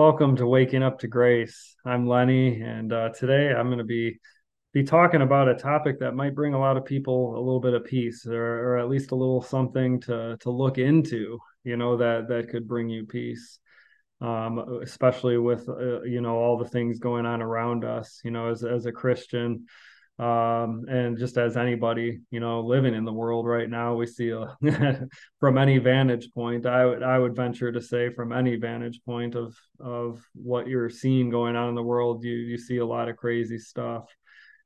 Welcome to Waking Up to Grace. I'm Lenny, and uh, today I'm going to be be talking about a topic that might bring a lot of people a little bit of peace, or, or at least a little something to to look into. You know that that could bring you peace, um, especially with uh, you know all the things going on around us. You know, as as a Christian, um, and just as anybody you know living in the world right now we see a, from any vantage point i would i would venture to say from any vantage point of of what you're seeing going on in the world you you see a lot of crazy stuff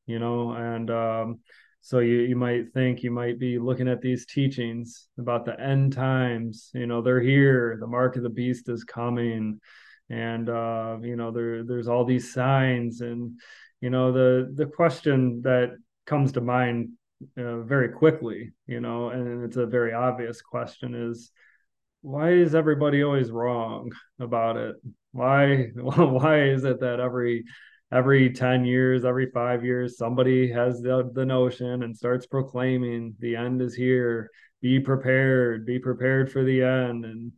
you know? And um, so you you might think you might be looking at these teachings about the end times you know they're here the mark of the beast is coming and uh, you know there there's all these signs and you know the the question that comes to mind uh, very quickly you know and it's a very obvious question is why is everybody always wrong about it? Why why is it that every every 10 years every 5 years somebody has the, the notion and starts proclaiming the end is here be prepared be prepared for the end and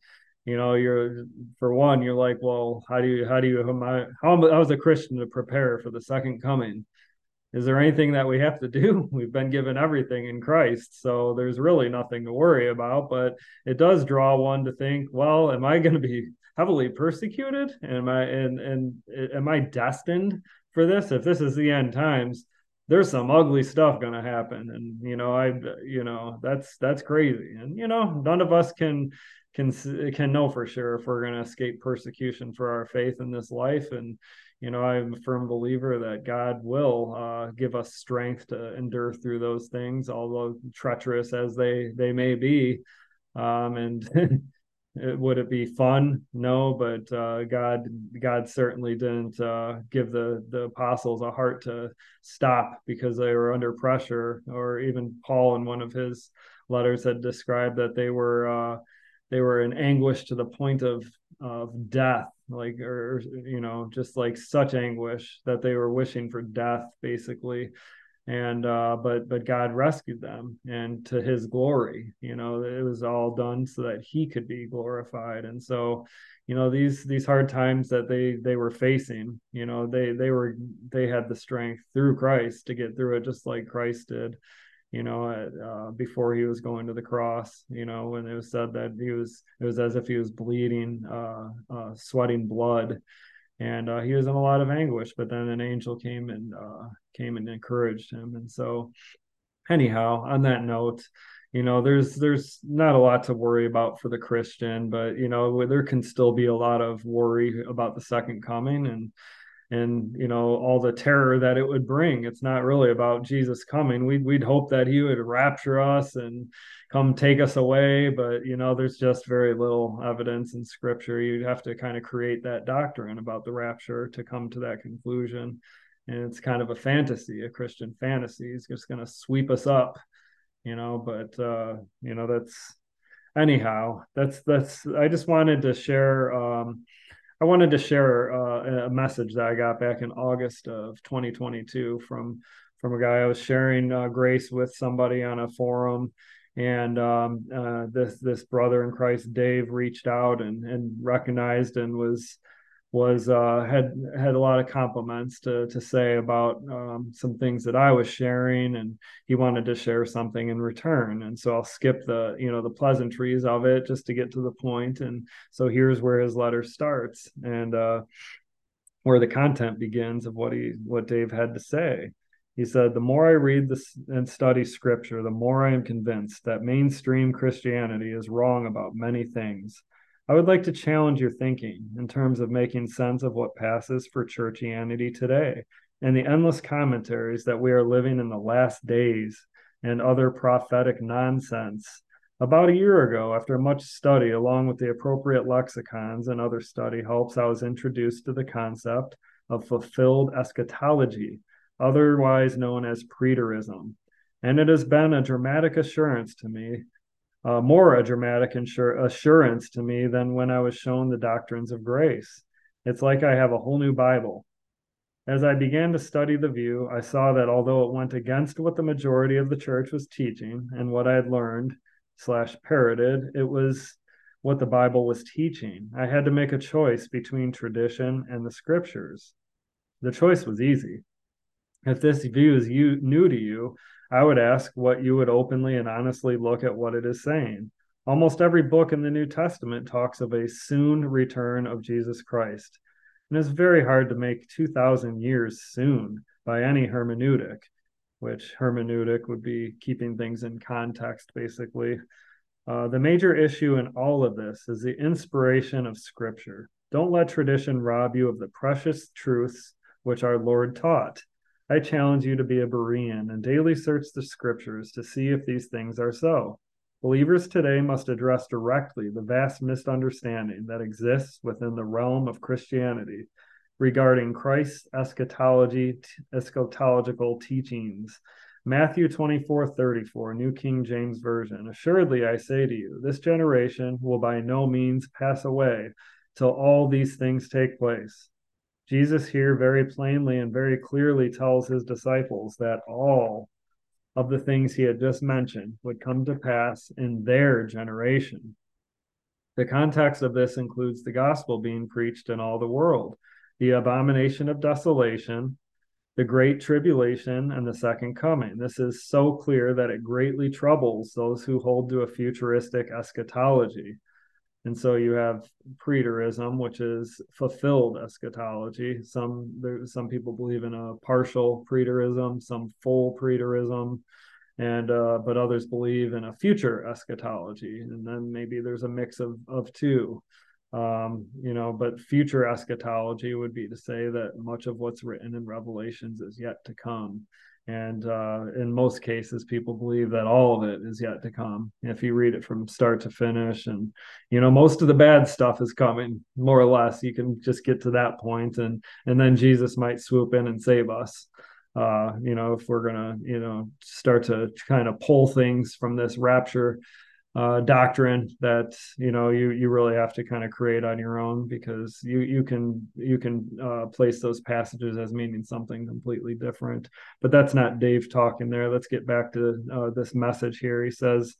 you know you're for one you're like well how do you how do you how am I, how, how is a christian to prepare for the second coming. Is there anything that we have to do? We've been given everything in christ so there's really nothing to worry about but it does draw one to think well am i going to be heavily persecuted? Am i and and am i destined for this? If this is the end times there's some ugly stuff going to happen. And you know i you know that's that's crazy. And you know none of us can can can know for sure if we're going to escape persecution for our faith in this life. And you know i'm a firm believer that god will uh, give us strength to endure through those things although treacherous as they they may be. Um, and it, would it be fun? No but uh, god god certainly didn't uh, give the the apostles a heart to stop because they were under pressure or even paul in one of his letters had described that they were uh, they were in anguish to the point of of death like or you know just like such anguish that they were wishing for death basically and uh but but god rescued them and to his glory you know it was all done so that he could be glorified. And so you know these these hard times that they they were facing you know they they were they had the strength through christ to get through it just like christ did you know, uh, before he was going to the cross, you know, when it was said that he was, it was as if he was bleeding, uh, uh, sweating blood, and uh, he was in a lot of anguish. But then an angel came and uh, came and encouraged him. And so, anyhow, on that note, you know, there's there's not a lot to worry about for the Christian, but you know, there can still be a lot of worry about the second coming and and you know all the terror that it would bring. It's not really about jesus coming. We'd, we'd hope that he would rapture us and come take us away but you know there's just very little evidence in scripture. You'd have to kind of create that doctrine about the rapture to come to that conclusion. And it's kind of a fantasy a christian fantasy. Is just going to sweep us up you know but uh you know that's anyhow that's that's i just wanted to share um I wanted to share uh, a message that I got back in August of 2022 from from a guy. I was sharing uh, grace with somebody on a forum, and um, uh, this this brother in Christ, Dave, reached out and and recognized and was was uh, had had a lot of compliments to to say about um, some things that I was sharing, and he wanted to share something in return. And so I'll skip the you know the pleasantries of it just to get to the point. And so here's where his letter starts, and uh, where the content begins of what he what Dave had to say. He said, The more I read this and study scripture, the more I am convinced that mainstream Christianity is wrong about many things. I would like to challenge your thinking in terms of making sense of what passes for churchianity today and the endless commentaries that we are living in the last days and other prophetic nonsense. About a year ago, after much study, along with the appropriate lexicons and other study helps, I was introduced to the concept of fulfilled eschatology, otherwise known as preterism. And it has been a dramatic assurance to me uh, more a dramatic insur- assurance to me than when I was shown the doctrines of grace. It's like I have a whole new Bible. As I began to study the view, I saw that although it went against what the majority of the church was teaching and what I had learned slash parroted, it was what the Bible was teaching. I had to make a choice between tradition and the scriptures. The choice was easy. If this view is you, new to you, I would ask what you would openly and honestly look at what it is saying. Almost every book in the New Testament talks of a soon return of Jesus Christ. And it's very hard to make 2,000 years soon by any hermeneutic, which hermeneutic would be keeping things in context, basically. Uh, the major issue in all of this is the inspiration of Scripture. Don't let tradition rob you of the precious truths which our Lord taught. I challenge you to be a Berean and daily search the Scriptures to see if these things are so. Believers today must address directly the vast misunderstanding that exists within the realm of Christianity regarding Christ's eschatology, eschatological teachings. Matthew 24, 34, New King James Version. Assuredly, I say to you, this generation will by no means pass away till all these things take place. Jesus here very plainly and very clearly tells his disciples that all of the things he had just mentioned would come to pass in their generation. The context of this includes the gospel being preached in all the world, the abomination of desolation, the great tribulation, and the second coming. This is so clear that it greatly troubles those who hold to a futuristic eschatology. And so you have preterism, which is fulfilled eschatology. Some there, some people believe in a partial preterism, some full preterism, and uh, but others believe in a future eschatology. And then maybe there's a mix of of two. Um, you know, but future eschatology would be to say that much of what's written in Revelations is yet to come and uh, in most cases people believe that all of it is yet to come. If you read it from start to finish and you know most of the bad stuff is coming more or less you can just get to that point and and then jesus might swoop in and save us. Uh, you know if we're gonna you know start to kind of pull things from this rapture uh, doctrine that you know you you really have to kind of create on your own because you you can you can uh, place those passages as meaning something completely different. But that's not Dave talking there. Let's get back to uh, this message here. He says.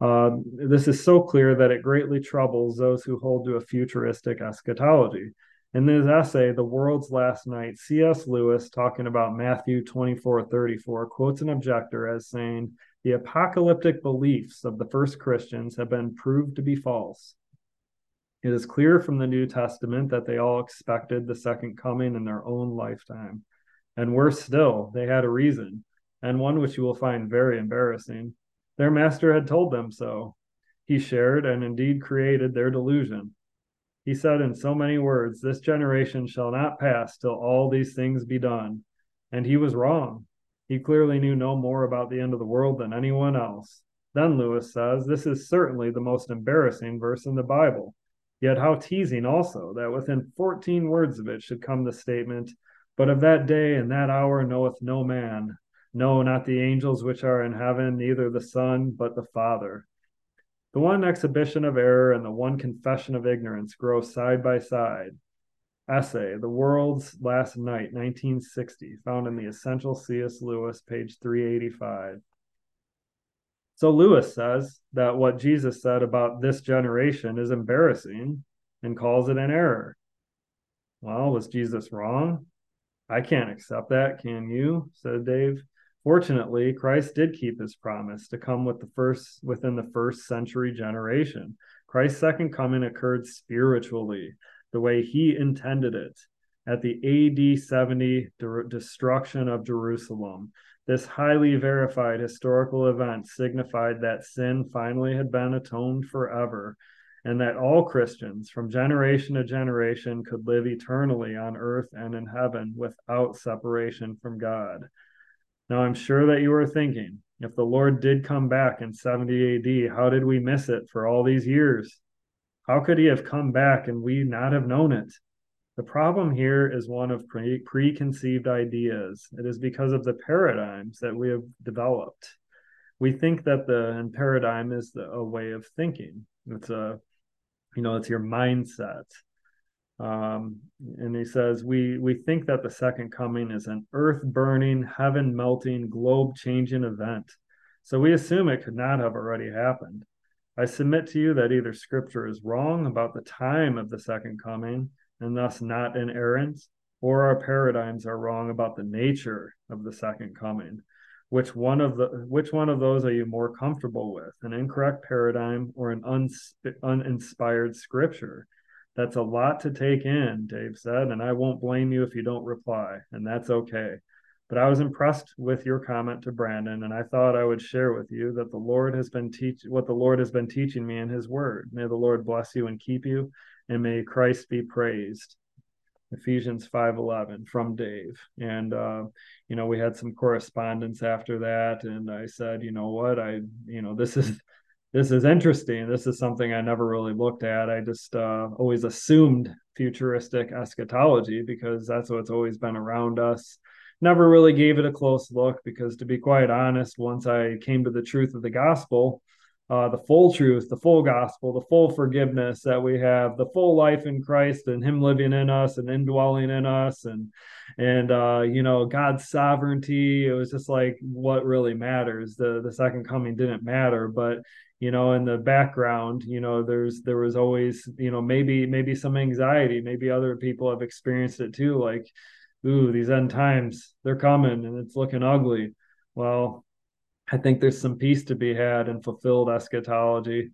Uh, this is so clear that it greatly troubles those who hold to a futuristic eschatology. In his essay, The World's Last Night, C.S. Lewis, talking about Matthew 24 34, quotes an objector as saying, the apocalyptic beliefs of the first Christians have been proved to be false. It is clear from the New Testament that they all expected the second coming in their own lifetime. And worse still, they had a reason, and one which you will find very embarrassing. Their master had told them so. He shared and indeed created their delusion. He said in so many words, This generation shall not pass till all these things be done. And he was wrong. He clearly knew no more about the end of the world than anyone else. Then Lewis says, This is certainly the most embarrassing verse in the Bible. Yet how teasing also that within 14 words of it should come the statement, But of that day and that hour knoweth no man, no, not the angels which are in heaven, neither the Son, but the Father. The one exhibition of error and the one confession of ignorance grow side by side essay, The World's Last Night, 1960, found in the Essential C.S. Lewis, page 385. So Lewis says that what Jesus said about this generation is embarrassing and calls it an error. Well, was Jesus wrong? I can't accept that, can you? said Dave. Fortunately, Christ did keep his promise to come with the first within the first century generation. Christ's second coming occurred spiritually, the way he intended it at the AD 70 de- destruction of Jerusalem. This highly verified historical event signified that sin finally had been atoned forever, and that all Christians from generation to generation could live eternally on earth and in heaven without separation from God. Now, I'm sure that you are thinking, if the Lord did come back in 70 AD, how did we miss it for all these years? How could he have come back and we not have known it? The problem here is one of pre- preconceived ideas. It is because of the paradigms that we have developed. We think that the paradigm is the, a way of thinking. It's a, you know, it's your mindset. Um, and he says we we think that the second coming is an earth burning, heaven melting, globe changing event. So we assume it could not have already happened. I submit to you that either scripture is wrong about the time of the second coming and thus not inerrant, or our paradigms are wrong about the nature of the second coming. Which one of the which one of those are you more comfortable with? An incorrect paradigm or an unsp- uninspired scripture? That's a lot to take in, Dave said, and I won't blame you if you don't reply, and that's okay. But I was impressed with your comment to Brandon, and I thought I would share with you that the Lord has been teach what the Lord has been teaching me in His Word. May the Lord bless you and keep you, and may Christ be praised. Ephesians 5:11 from Dave. And uh, you know, we had some correspondence after that and I said, you know what? I you know, this is this is interesting. This is something I never really looked at. I just uh, always assumed futuristic eschatology because that's what's always been around us never really gave it a close look because to be quite honest once i came to the truth of the gospel uh, the full truth the full gospel the full forgiveness that we have the full life in christ and him living in us and indwelling in us and and uh, you know god's sovereignty it was just like what really matters. The the second coming didn't matter but you know in the background you know there's there was always you know maybe maybe some anxiety. Maybe other people have experienced it too like ooh, these end times, they're coming and it's looking ugly. Well, I think there's some peace to be had in fulfilled eschatology.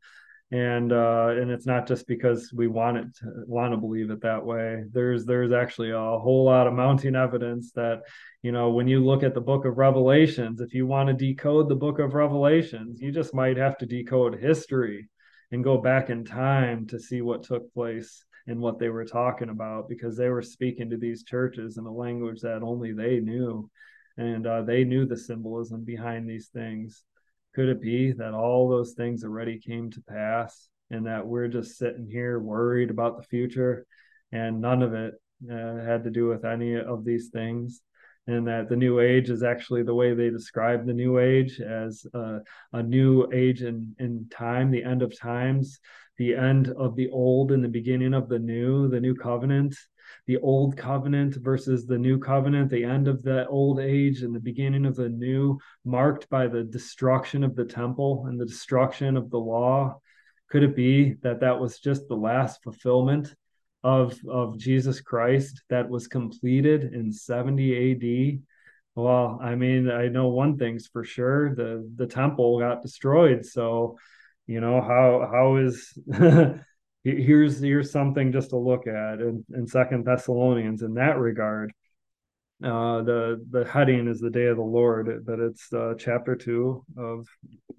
And uh, and it's not just because we want it to, want to believe it that way. There's there's actually a whole lot of mounting evidence that you know when you look at the book of Revelations, if you want to decode the book of Revelations, you just might have to decode history and go back in time to see what took place in what they were talking about because they were speaking to these churches in a language that only they knew. And uh, they knew the symbolism behind these things. Could it be that all those things already came to pass and that we're just sitting here worried about the future and none of it uh, had to do with any of these things and that the new age is actually the way they describe the new age as uh, a new age in, in time the end of times the end of the old and the beginning of the new, the new covenant, the old covenant versus the new covenant, the end of the old age and the beginning of the new, marked by the destruction of the temple and the destruction of the law. Could it be that that was just the last fulfillment of, of Jesus Christ that was completed in 70 AD? Well, I mean, I know one thing's for sure the, the temple got destroyed. So, you know how how is here's here's something just to look at in, in second thessalonians in that regard uh, the the heading is the day of the lord but it's uh, chapter 2 of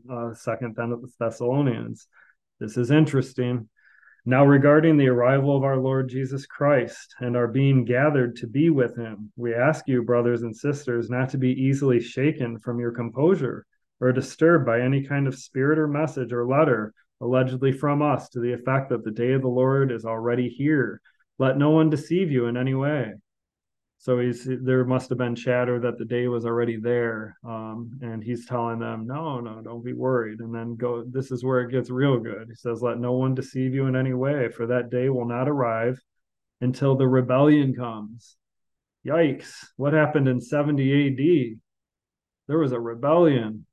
uh, second thessalonians this is interesting now regarding the arrival of our lord jesus christ and our being gathered to be with him we ask you brothers and sisters not to be easily shaken from your composure or disturbed by any kind of spirit or message or letter allegedly from us to the effect that the day of the Lord is already here. Let no one deceive you in any way. So he's there must have been chatter that the day was already there, um, and he's telling them, "No, no, don't be worried." And then go. This is where it gets real good. He says, "Let no one deceive you in any way, for that day will not arrive until the rebellion comes." Yikes! What happened in 70 A.D.? There was a rebellion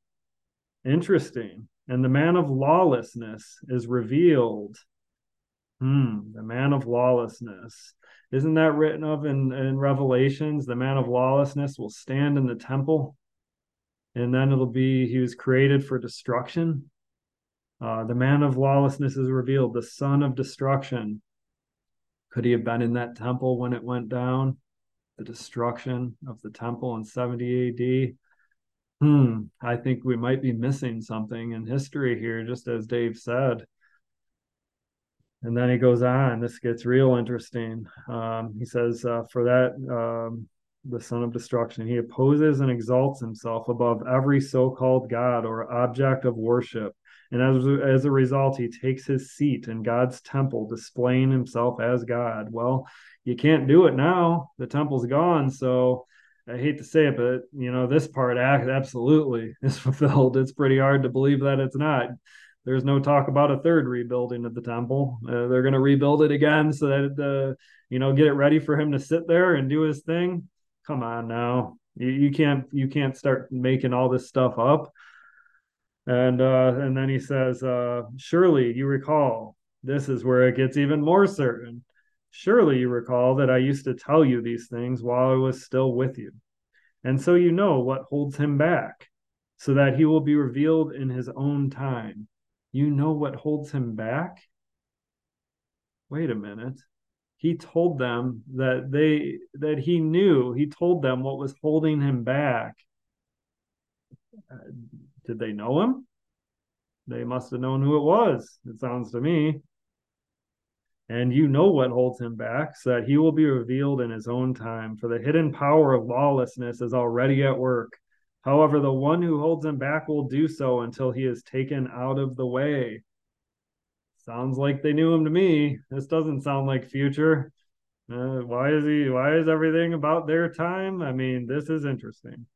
Interesting. And the man of lawlessness is revealed. Hmm, the man of lawlessness. Isn't that written of in, in Revelations? The man of lawlessness will stand in the temple, and then it'll be he was created for destruction. Uh, the man of lawlessness is revealed, the son of destruction. Could he have been in that temple when it went down? The destruction of the temple in 70 AD hmm, I think we might be missing something in history here, just as Dave said. And then he goes on, this gets real interesting. Um, he says, uh, For that, um, the son of destruction, he opposes and exalts himself above every so called God or object of worship. And as, as a result, he takes his seat in God's temple, displaying himself as God. Well, you can't do it now. The temple's gone. So, I hate to say it, but you know, this part absolutely is fulfilled. It's pretty hard to believe that it's not. There's no talk about a third rebuilding of the temple. Uh, they're going to rebuild it again so that uh, you know, get it ready for him to sit there and do his thing. Come on now, you, you can't you can't start making all this stuff up. And uh, and then he says, uh, "Surely you recall. This is where it gets even more certain. Surely you recall that I used to tell you these things while I was still with you, and so you know what holds him back, so that he will be revealed in his own time. You know what holds him back. Wait a minute." He told them that they that he knew. He told them what was holding him back uh, did they know him? They must have known who it was, it sounds to me. And you know what holds him back, so that he will be revealed in his own time. For the hidden power of lawlessness is already at work. However, the one who holds him back will do so until he is taken out of the way. Sounds like they knew him to me. This doesn't sound like future. Uh, why is he? Why is everything about their time? I mean, this is interesting.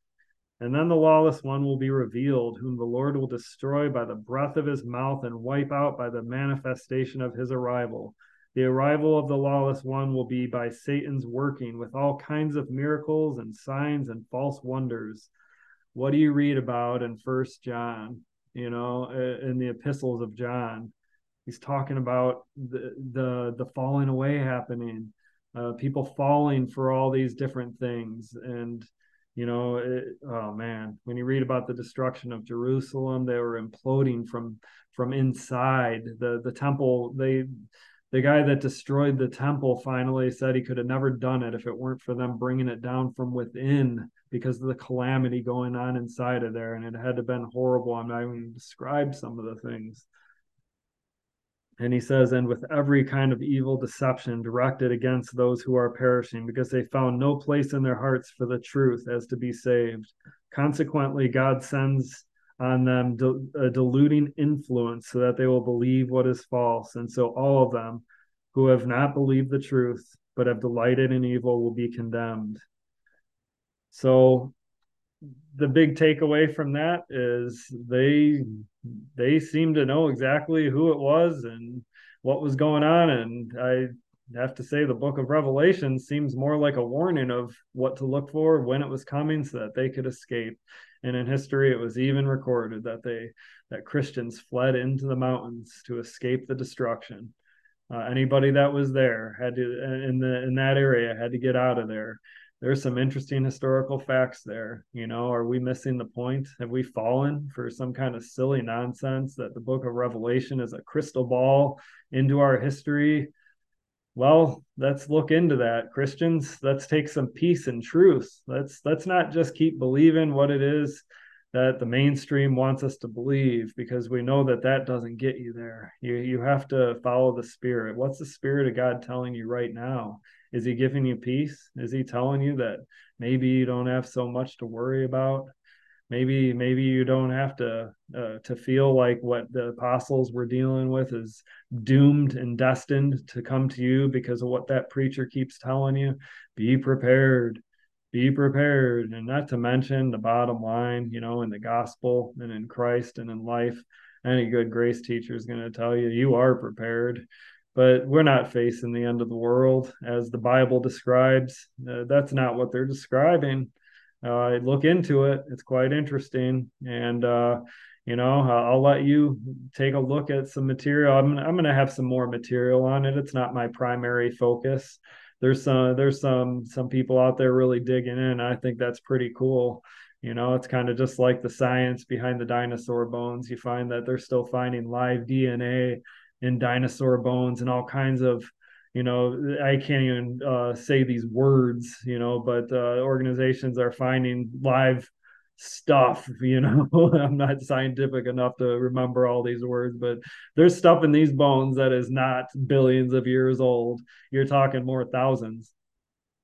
And then the lawless one will be revealed, whom the Lord will destroy by the breath of his mouth and wipe out by the manifestation of his arrival. The arrival of the lawless one will be by Satan's working with all kinds of miracles and signs and false wonders. What do you read about in First John? You know, in the epistles of John, he's talking about the the, the falling away happening, uh, people falling for all these different things, and you know it, oh man when you read about the destruction of jerusalem they were imploding from from inside the the temple. They the guy that destroyed the temple finally said he could have never done it if it weren't for them bringing it down from within because of the calamity going on inside of there and it had to been horrible i'm not even describe some of the things and he says, and with every kind of evil deception directed against those who are perishing, because they found no place in their hearts for the truth as to be saved. Consequently, God sends on them a deluding influence so that they will believe what is false. And so all of them who have not believed the truth, but have delighted in evil, will be condemned. So the big takeaway from that is they they seem to know exactly who it was and what was going on. And i have to say the book of revelation seems more like a warning of what to look for when it was coming so that they could escape. And in history it was even recorded that they that christians fled into the mountains to escape the destruction. Uh, anybody that was there had to in the in that area had to get out of there there's some interesting historical facts there. You know, are we missing the point? Have we fallen for some kind of silly nonsense that the book of Revelation is a crystal ball into our history? Well, let's look into that. Christians, let's take some peace and truth. Let's let's not just keep believing what it is that the mainstream wants us to believe because we know that that doesn't get you there. You you have to follow the spirit. What's the spirit of God telling you right now? Is he giving you peace? Is he telling you that maybe you don't have so much to worry about? Maybe maybe you don't have to uh, to feel like what the apostles were dealing with is doomed and destined to come to you because of what that preacher keeps telling you. Be prepared. Be prepared. And not to mention the bottom line, you know, in the gospel and in Christ and in life, any good grace teacher is going to tell you you are prepared but we're not facing the end of the world as the Bible describes. Uh, that's not what they're describing. Uh, look into it; it's quite interesting, and uh, you know, I'll let you take a look at some material. I'm I'm going to have some more material on it. It's not my primary focus. There's some there's some some people out there really digging in. I think that's pretty cool. You know, it's kind of just like the science behind the dinosaur bones. You find that they're still finding live DNA in dinosaur bones and all kinds of you know i can't even uh, say these words you know but uh, organizations are finding live stuff you know i'm not scientific enough to remember all these words but there's stuff in these bones that is not billions of years old you're talking more thousands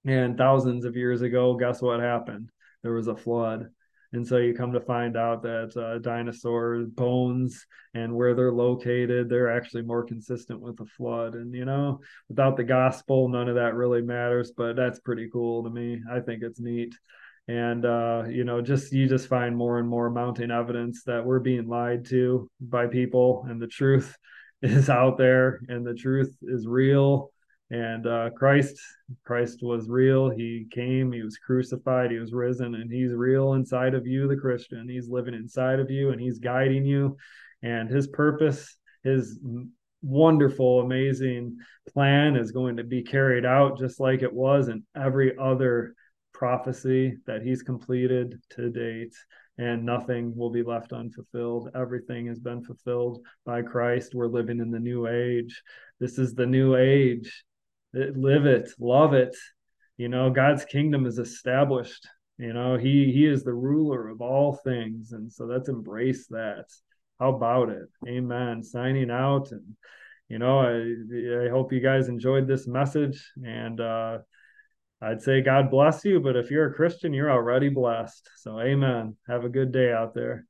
and thousands of years ago guess what happened there was a flood and so you come to find out that uh, dinosaur bones and where they're located, they're actually more consistent with the flood. And, you know, without the gospel, none of that really matters, but that's pretty cool to me. I think it's neat. And, uh, you know, just you just find more and more mounting evidence that we're being lied to by people and the truth is out there and the truth is real and uh, Christ Christ was real. He came, he was crucified, he was risen, and he's real inside of you, the Christian. He's living inside of you and he's guiding you. And his purpose, his wonderful, amazing plan is going to be carried out just like it was in every other prophecy that he's completed to date and nothing will be left unfulfilled. Everything has been fulfilled by Christ. We're living in the new age. This is the new age live it, love it. You know, God's kingdom is established. You know, He He is the ruler of all things, and so let's embrace that. How about it? Amen. Signing out, and you know, I I hope you guys enjoyed this message, and uh, I'd say God bless you. But if you're a Christian, you're already blessed. So, Amen. Have a good day out there.